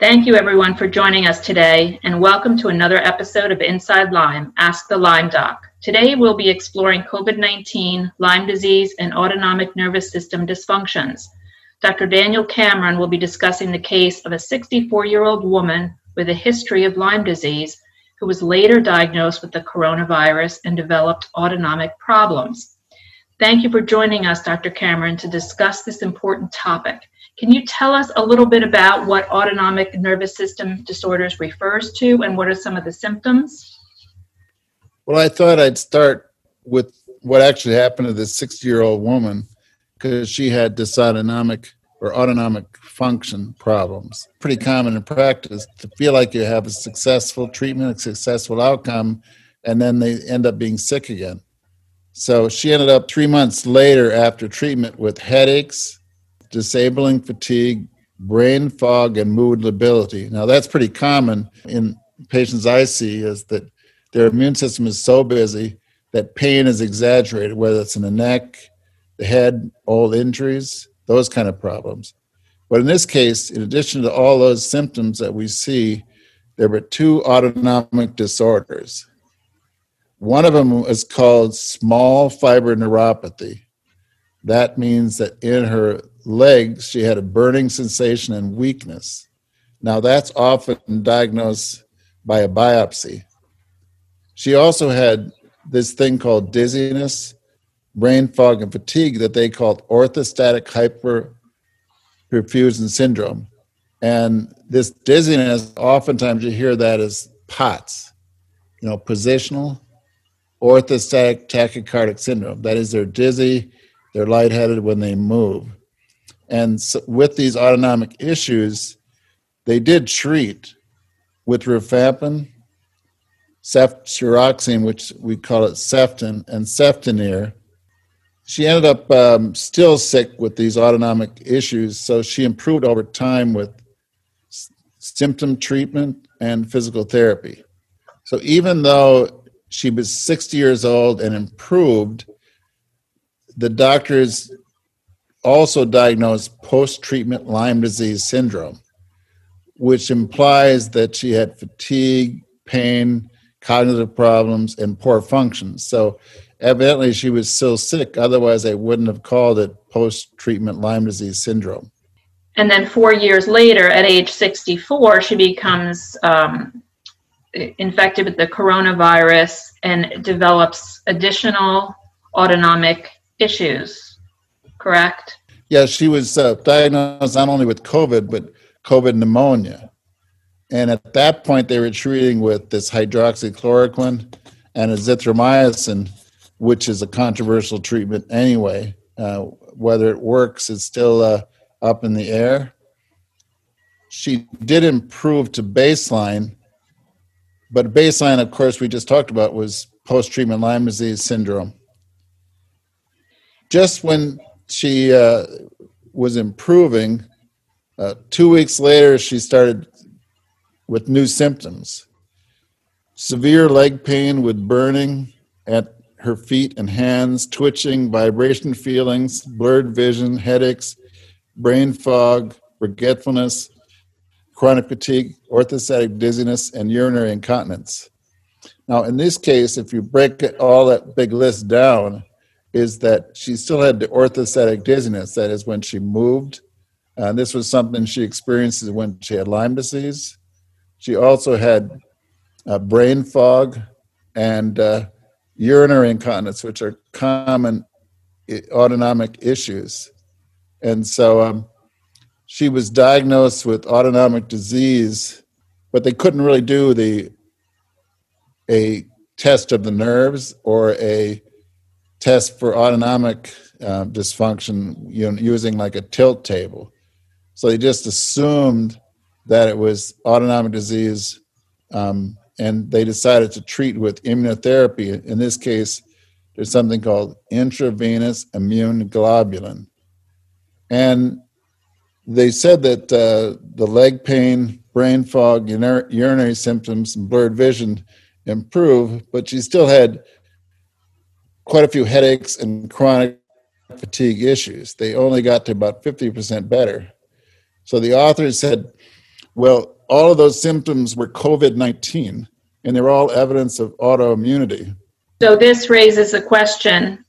Thank you, everyone, for joining us today, and welcome to another episode of Inside Lyme Ask the Lyme Doc. Today, we'll be exploring COVID 19, Lyme disease, and autonomic nervous system dysfunctions. Dr. Daniel Cameron will be discussing the case of a 64 year old woman with a history of Lyme disease who was later diagnosed with the coronavirus and developed autonomic problems. Thank you for joining us, Dr. Cameron, to discuss this important topic. Can you tell us a little bit about what autonomic nervous system disorders refers to and what are some of the symptoms? Well, I thought I'd start with what actually happened to this 60 year old woman because she had dysautonomic or autonomic function problems. Pretty common in practice to feel like you have a successful treatment, a successful outcome, and then they end up being sick again. So she ended up three months later after treatment with headaches, disabling fatigue, brain fog, and mood lability. Now, that's pretty common in patients I see, is that their immune system is so busy that pain is exaggerated, whether it's in the neck, the head, old injuries, those kind of problems. But in this case, in addition to all those symptoms that we see, there were two autonomic disorders. One of them is called small fiber neuropathy. That means that in her legs, she had a burning sensation and weakness. Now, that's often diagnosed by a biopsy. She also had this thing called dizziness, brain fog, and fatigue that they called orthostatic hypoperfusion syndrome. And this dizziness, oftentimes you hear that as POTS, you know, positional orthostatic tachycardic syndrome. That is, they're dizzy, they're lightheaded when they move. And so with these autonomic issues, they did treat with rifampin, ceftriaxone, which we call it Ceftin, and cefdinir. She ended up um, still sick with these autonomic issues, so she improved over time with s- symptom treatment and physical therapy. So even though she was 60 years old and improved, the doctors also diagnosed post treatment Lyme disease syndrome, which implies that she had fatigue, pain, cognitive problems, and poor function. So, evidently, she was still sick. Otherwise, they wouldn't have called it post treatment Lyme disease syndrome. And then four years later, at age 64, she becomes um, infected with the coronavirus and develops additional autonomic issues, correct? Yeah, she was uh, diagnosed not only with COVID, but COVID pneumonia. And at that point, they were treating with this hydroxychloroquine and azithromycin, which is a controversial treatment anyway. Uh, whether it works is still uh, up in the air. She did improve to baseline, but baseline, of course, we just talked about was post treatment Lyme disease syndrome. Just when she uh, was improving, uh, two weeks later, she started with new symptoms severe leg pain with burning at her feet and hands, twitching, vibration feelings, blurred vision, headaches, brain fog, forgetfulness, chronic fatigue, orthostatic dizziness, and urinary incontinence. Now, in this case, if you break all that big list down, is that she still had the orthostatic dizziness. That is when she moved. And this was something she experienced when she had Lyme disease. She also had uh, brain fog and uh, urinary incontinence, which are common autonomic issues. And so um, she was diagnosed with autonomic disease, but they couldn't really do the a test of the nerves or a test for autonomic uh, dysfunction you know, using like a tilt table. So they just assumed that it was autonomic disease, um, and they decided to treat with immunotherapy. In this case, there's something called intravenous immune globulin. And they said that uh, the leg pain, brain fog, urinary symptoms, and blurred vision improved, but she still had quite a few headaches and chronic fatigue issues. They only got to about 50% better. So the authors said, Well, all of those symptoms were COVID 19, and they're all evidence of autoimmunity. So this raises the question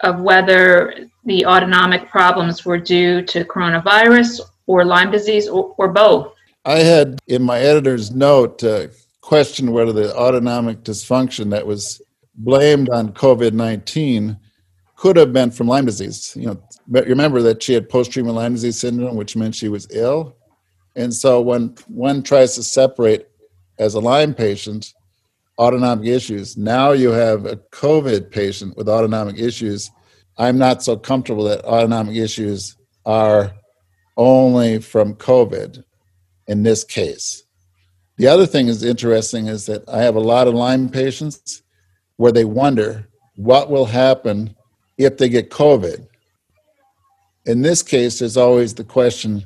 of whether the autonomic problems were due to coronavirus or Lyme disease or, or both. I had in my editor's note uh, questioned whether the autonomic dysfunction that was blamed on COVID 19 could have been from Lyme disease. You know, but remember that she had post treatment Lyme disease syndrome, which meant she was ill. And so when one tries to separate as a Lyme patient autonomic issues, now you have a COVID patient with autonomic issues. I'm not so comfortable that autonomic issues are only from COVID in this case. The other thing is interesting is that I have a lot of Lyme patients where they wonder what will happen if they get COVID. In this case, there's always the question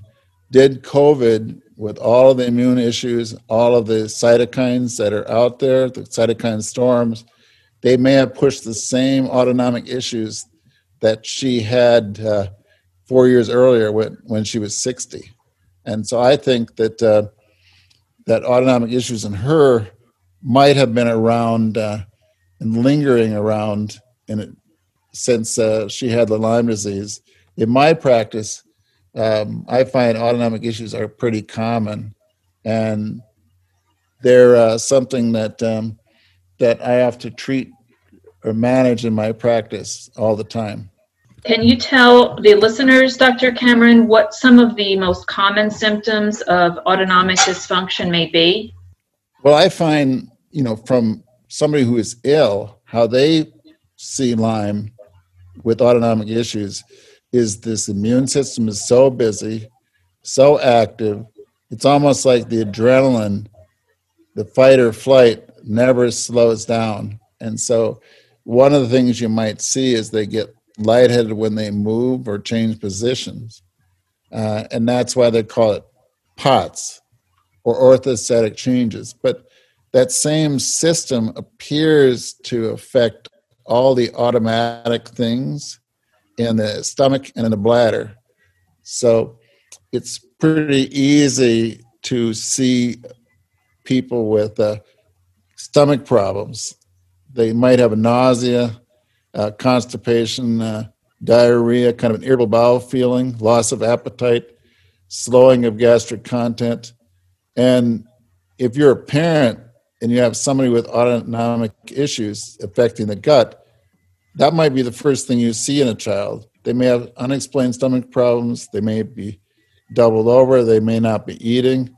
did COVID, with all of the immune issues, all of the cytokines that are out there, the cytokine storms, they may have pushed the same autonomic issues that she had uh, four years earlier when, when she was 60. And so I think that uh, that autonomic issues in her might have been around uh, and lingering around in it since uh, she had the Lyme disease. In my practice, um, I find autonomic issues are pretty common, and they're uh, something that um, that I have to treat or manage in my practice all the time. Can you tell the listeners, Dr. Cameron, what some of the most common symptoms of autonomic dysfunction may be? Well, I find, you know, from somebody who is ill, how they see Lyme with autonomic issues is this immune system is so busy, so active. It's almost like the adrenaline, the fight or flight never slows down. And so, one of the things you might see is they get lightheaded when they move or change positions. Uh, and that's why they call it POTS or orthostatic changes. But that same system appears to affect all the automatic things in the stomach and in the bladder. So it's pretty easy to see people with uh, stomach problems. They might have nausea, uh, constipation, uh, diarrhea, kind of an irritable bowel feeling, loss of appetite, slowing of gastric content. And if you're a parent and you have somebody with autonomic issues affecting the gut, that might be the first thing you see in a child. They may have unexplained stomach problems, they may be doubled over, they may not be eating,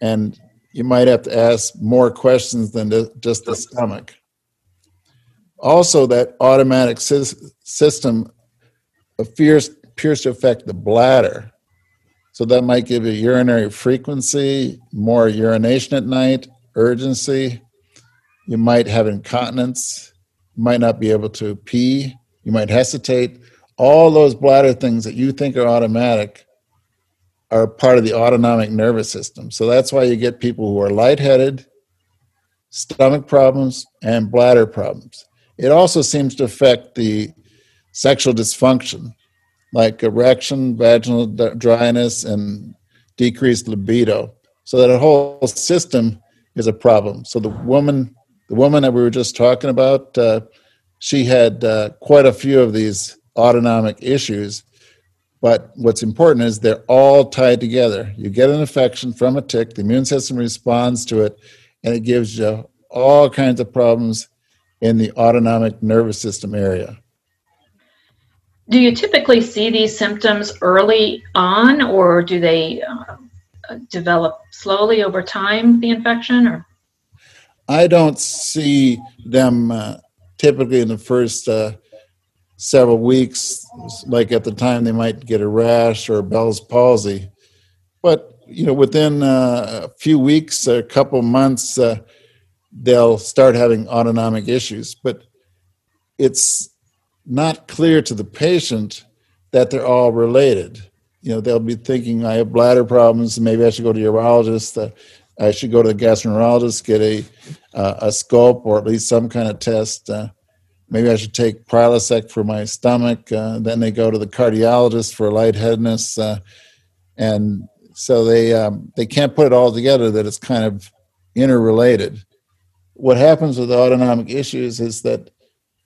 and you might have to ask more questions than just the stomach. Also, that automatic system appears, appears to affect the bladder. So that might give you urinary frequency, more urination at night, urgency. You might have incontinence. You might not be able to pee. You might hesitate. All those bladder things that you think are automatic are part of the autonomic nervous system. So that's why you get people who are lightheaded, stomach problems, and bladder problems. It also seems to affect the sexual dysfunction, like erection, vaginal dryness, and decreased libido. So that a whole system is a problem. So the woman, the woman that we were just talking about, uh, she had uh, quite a few of these autonomic issues. But what's important is they're all tied together. You get an infection from a tick, the immune system responds to it, and it gives you all kinds of problems in the autonomic nervous system area. Do you typically see these symptoms early on, or do they uh, develop slowly over time, the infection? Or I don't see them uh, typically in the first uh, several weeks, like at the time they might get a rash or Bell's palsy. But you know, within uh, a few weeks, a couple months, uh, they'll start having autonomic issues. But it's not clear to the patient that they're all related. You know, they'll be thinking, I have bladder problems, maybe I should go to a urologist. Uh, I should go to the gastroenterologist, get a uh, a scope or at least some kind of test. Uh, maybe I should take Prilosec for my stomach. Uh, then they go to the cardiologist for lightheadedness, uh, and so they um, they can't put it all together that it's kind of interrelated. What happens with autonomic issues is that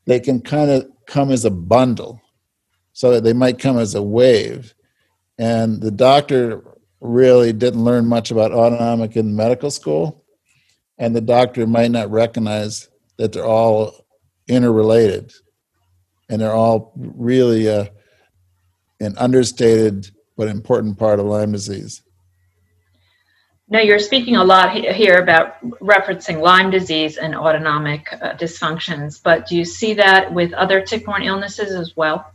they can kind of come as a bundle, so they might come as a wave, and the doctor really didn't learn much about autonomic in medical school, and the doctor might not recognize that they're all interrelated, and they're all really uh, an understated but important part of Lyme disease. Now, you're speaking a lot here about referencing Lyme disease and autonomic uh, dysfunctions, but do you see that with other tick-borne illnesses as well?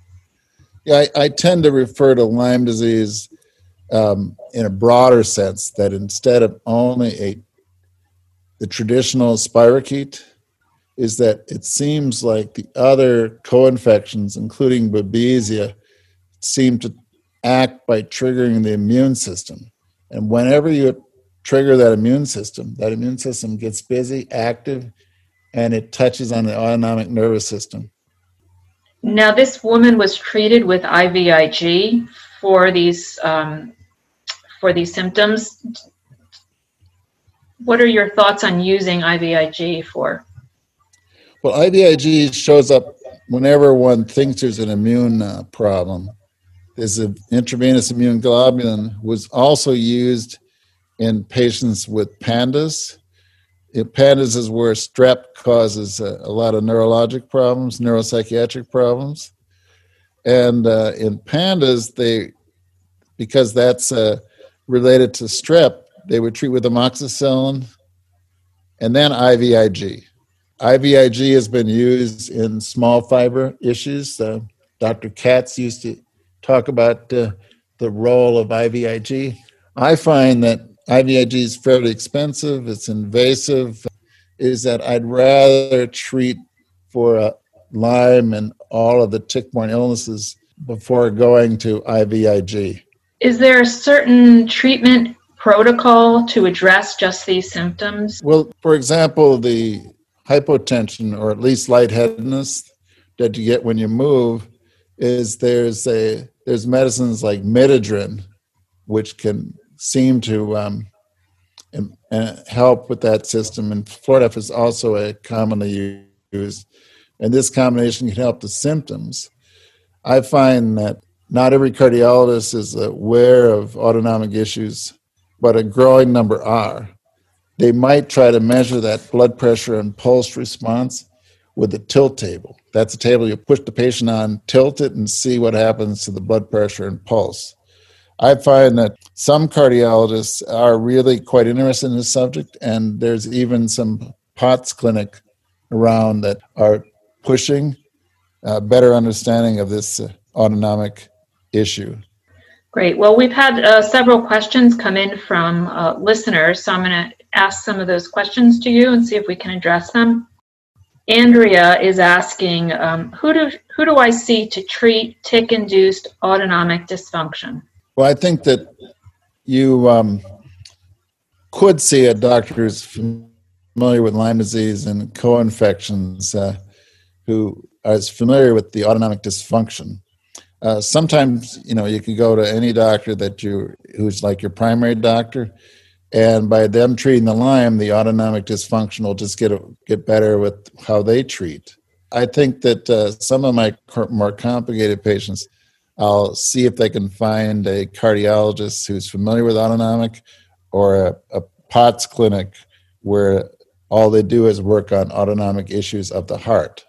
Yeah, I, I tend to refer to Lyme disease um, in a broader sense that instead of only a the traditional spirochete, is that it seems like the other co-infections, including babesia, seem to act by triggering the immune system. And whenever you trigger that immune system, that immune system gets busy, active, and it touches on the autonomic nervous system. Now, this woman was treated with IVIG for these um, for these symptoms. What are your thoughts on using IVIG for? Well, IVIG shows up whenever one thinks there's an immune uh, problem. There's an intravenous immune globulin was also used in patients with PANDAS. PANDAS is where strep causes a, a, lot of neurologic problems, neuropsychiatric problems, and uh, in PANDAS, they because that's uh, related to strep, they would treat with amoxicillin and then IVIG. IVIG has been used in small fiber issues. Uh, Dr. Katz used to talk about uh, the role of IVIG. I find that IVIG is fairly expensive, it's invasive, is that I'd rather treat for uh, Lyme and all of the tick-borne illnesses before going to IVIG. Is there a certain treatment protocol to address just these symptoms? Well, for example, the hypotension or at least lightheadedness that you get when you move is there's a there's medicines like midodrine which can seem to um, and help with that system and Florinef is also a commonly used and this combination can help the symptoms i find that not every cardiologist is aware of autonomic issues, but a growing number are. They might try to measure that blood pressure and pulse response with a tilt table. That's a table you push the patient on, tilt it, and see what happens to the blood pressure and pulse. I find that some cardiologists are really quite interested in this subject, and there's even some POTS clinic around that are pushing a better understanding of this uh, autonomic issue. Great. Well, we've had uh, several questions come in from uh, listeners, so I'm going to ask some of those questions to you and see if we can address them. Andrea is asking, um, who do who do I see to treat tick-induced autonomic dysfunction? Well, I think that you um, could see a doctor who's familiar with Lyme disease and co-infections, uh, who is familiar with the autonomic dysfunction. Uh, sometimes you know you can go to any doctor that you who's like your primary doctor and by them treating the Lyme the autonomic dysfunction will just get get better with how they treat i think that uh, some of my more complicated patients i'll see if they can find a cardiologist who's familiar with autonomic or a, a POTS clinic where all they do is work on autonomic issues of the heart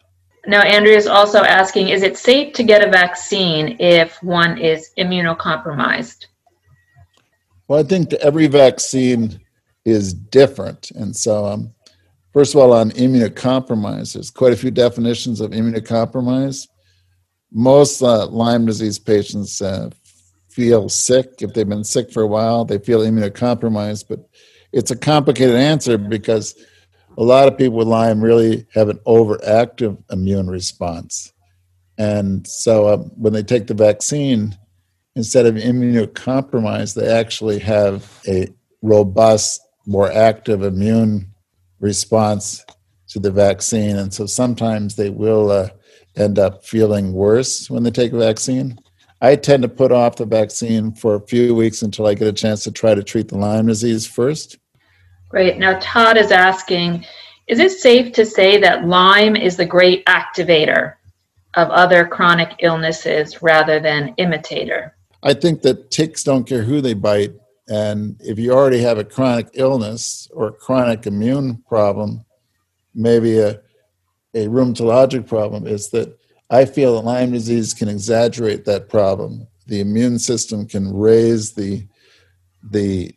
now, Andrea is also asking Is it safe to get a vaccine if one is immunocompromised? Well, I think every vaccine is different. And so, um, first of all, on immunocompromised, there's quite a few definitions of immunocompromised. Most uh, Lyme disease patients uh, feel sick. If they've been sick for a while, they feel immunocompromised. But it's a complicated answer because a lot of people with Lyme really have an overactive immune response. And so uh, when they take the vaccine, instead of immunocompromised, they actually have a robust, more active immune response to the vaccine. And so sometimes they will uh, end up feeling worse when they take a vaccine. I tend to put off the vaccine for a few weeks until I get a chance to try to treat the Lyme disease first. Great. Now, Todd is asking Is it safe to say that Lyme is the great activator of other chronic illnesses rather than imitator? I think that ticks don't care who they bite. And if you already have a chronic illness or a chronic immune problem, maybe a, a rheumatologic problem, is that I feel that Lyme disease can exaggerate that problem. The immune system can raise the, the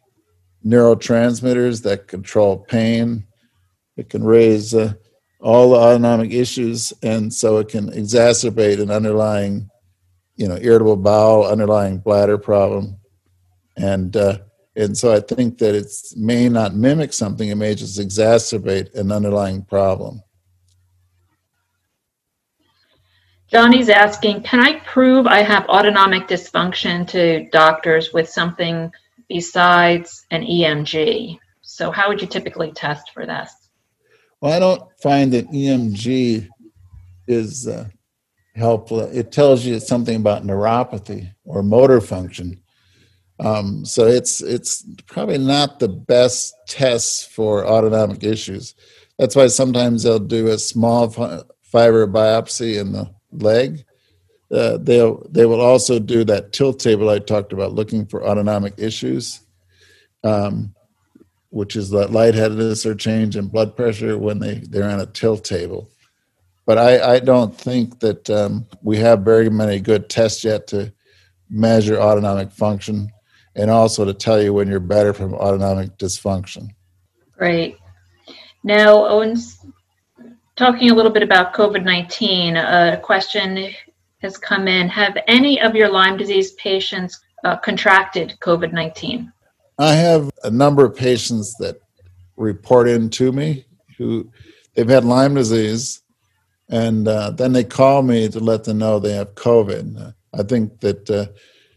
neurotransmitters that control pain. It can raise uh, all the autonomic issues, and so it can exacerbate an underlying, you know, irritable bowel, underlying bladder problem, and uh, and so I think that it may not mimic something; it may just exacerbate an underlying problem. Johnny's asking, can I prove I have autonomic dysfunction to doctors with something besides an EMG? So, how would you typically test for this? Well, I don't find that EMG is uh, helpful. It tells you something about neuropathy or motor function. Um, so it's it's probably not the best test for autonomic issues. That's why sometimes they'll do a small fiber biopsy in the leg. Uh, they'll they will also do that tilt table I talked about, looking for autonomic issues, um, which is that lightheadedness or change in blood pressure when they they're on a tilt table. But I, I don't think that um, we have very many good tests yet to measure autonomic function and also to tell you when you're better from autonomic dysfunction. Great. Now, Owens, talking a little bit about COVID 19, a question has come in. Have any of your Lyme disease patients uh, contracted COVID 19? I have a number of patients that report in to me who they've had Lyme disease and uh, then they call me to let them know they have COVID. I think that uh,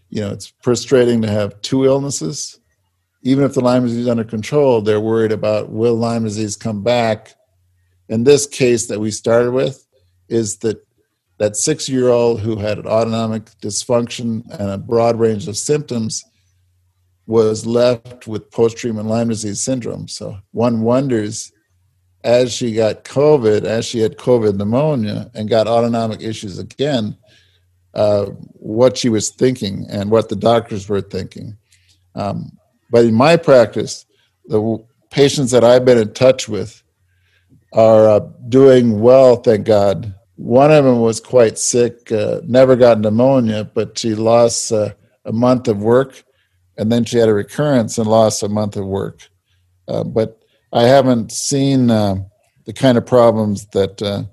you know it's frustrating to have two illnesses. Even if the Lyme disease is under control, they're worried about will Lyme disease come back in this case that we started with is that that six year old who had an autonomic dysfunction and a broad range of symptoms was left with post treatment Lyme disease syndrome. So one wonders as she got COVID, as she had COVID pneumonia and got autonomic issues again, uh, what she was thinking and what the doctors were thinking. Um, but in my practice, the patients that I've been in touch with are uh, doing well, thank God. One of them was quite sick, uh, never got pneumonia, but she lost uh, a month of work, and then she had a recurrence and lost a month of work. Uh, but I haven't seen uh, the kind of problems that uh,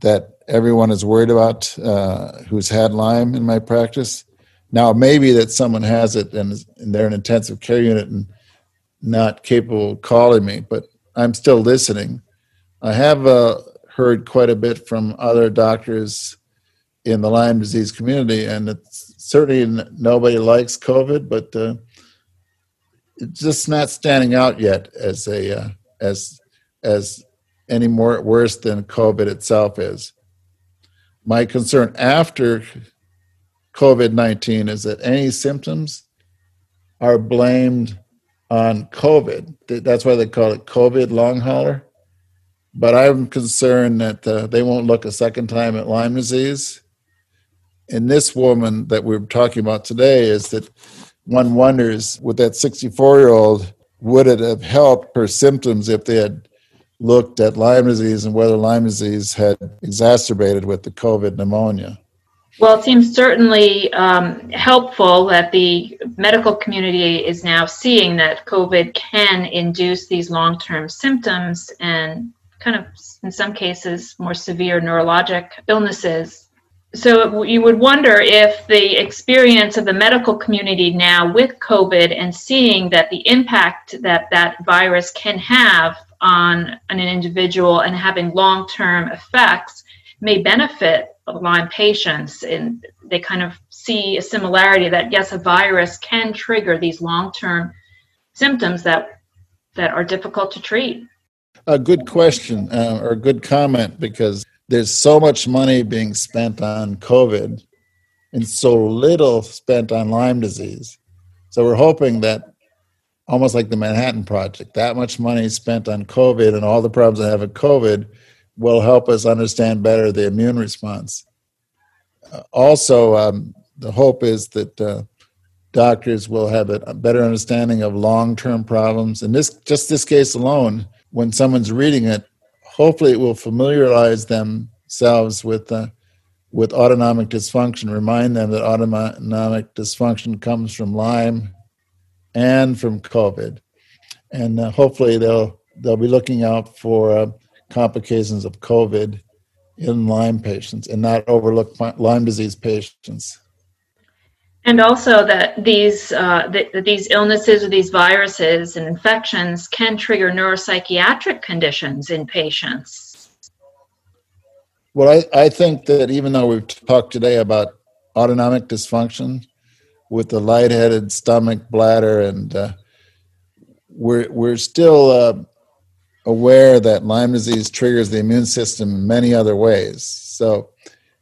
that everyone is worried about who's had Lyme in my practice. Now, maybe that someone has it and, and they're in intensive care unit and not capable of calling me, but I'm still listening I have uh, heard quite a bit from other doctors in the Lyme disease community, and it's certainly nobody likes COVID, but uh, it's just not standing out yet as a uh, as as any more worse than COVID itself is. My concern after COVID nineteen is that any symptoms are blamed on COVID. That's why they call it COVID long hauler but I'm concerned that uh, they won't look a second time at Lyme disease. And this woman that we're talking about today is that one wonders with that 64 year old, would it have helped her symptoms if they had looked at Lyme disease and whether Lyme disease had exacerbated with the COVID pneumonia? Well, it seems certainly um, helpful that the medical community is now seeing that COVID can induce these long term symptoms and kind of, in some cases, more severe neurologic illnesses. So you would wonder if the experience of the medical community now with COVID and seeing that the impact that that virus can have on an individual and having long term effects may benefit Lyme patients. And they kind of see a similarity that, yes, a virus can trigger these long term symptoms that, that are difficult to treat a good question uh, or a good comment because there's so much money being spent on COVID and so little spent on Lyme disease. So we're hoping that almost like the Manhattan Project, that much money spent on COVID and all the problems I have with COVID will help us understand better the immune response. Uh, also, um, the hope is that uh, doctors will have a better understanding of long-term problems. In this, just this case alone, when someone's reading it, hopefully it will familiarize themselves with uh, with autonomic dysfunction. Remind them that autonomic dysfunction comes from Lyme and from COVID, and uh, hopefully they'll they'll be looking out for uh, complications of COVID in Lyme patients and not overlook Lyme disease patients. And also that these uh, that these illnesses or these viruses and infections can trigger neuropsychiatric conditions in patients. Well, I, I think that even though we've talked today about autonomic dysfunction with the lightheaded stomach, bladder, and uh, we're we're still uh, aware that Lyme disease triggers the immune system in many other ways. So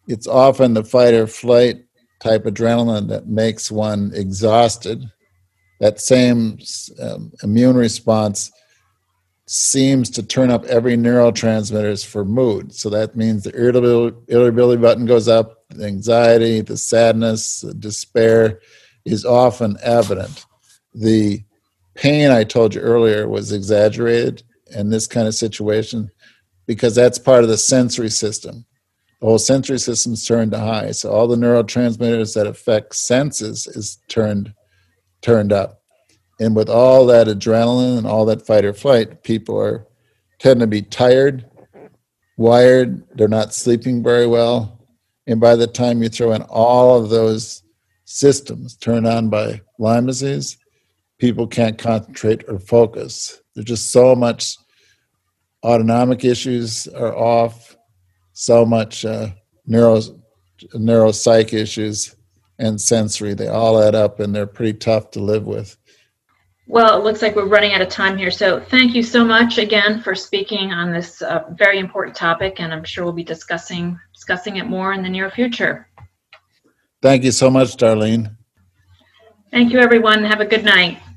it's often the fight or flight type adrenaline that makes one exhausted. That same um, immune response seems to turn up every neurotransmitters for mood. So that means the irritability, irritability button goes up, the anxiety, the sadness, the despair is often evident. The pain I told you earlier was exaggerated in this kind of situation because that's part of the sensory system. The whole sensory system is turned to high, so all the neurotransmitters that affect senses is turned turned up. And with all that adrenaline and all that fight or flight, people are tend to be tired, wired, they're not sleeping very well. And by the time you throw in all of those systems turned on by Lyme disease, people can't concentrate or focus. There's just so much autonomic issues are off, so much uh, neuro neuropsych issues and sensory. They all add up, and they're pretty tough to live with. Well, it looks like we're running out of time here. So thank you so much again for speaking on this uh, very important topic, and I'm sure we'll be discussing discussing it more in the near future. Thank you so much, Darlene. Thank you, everyone. Have a good night.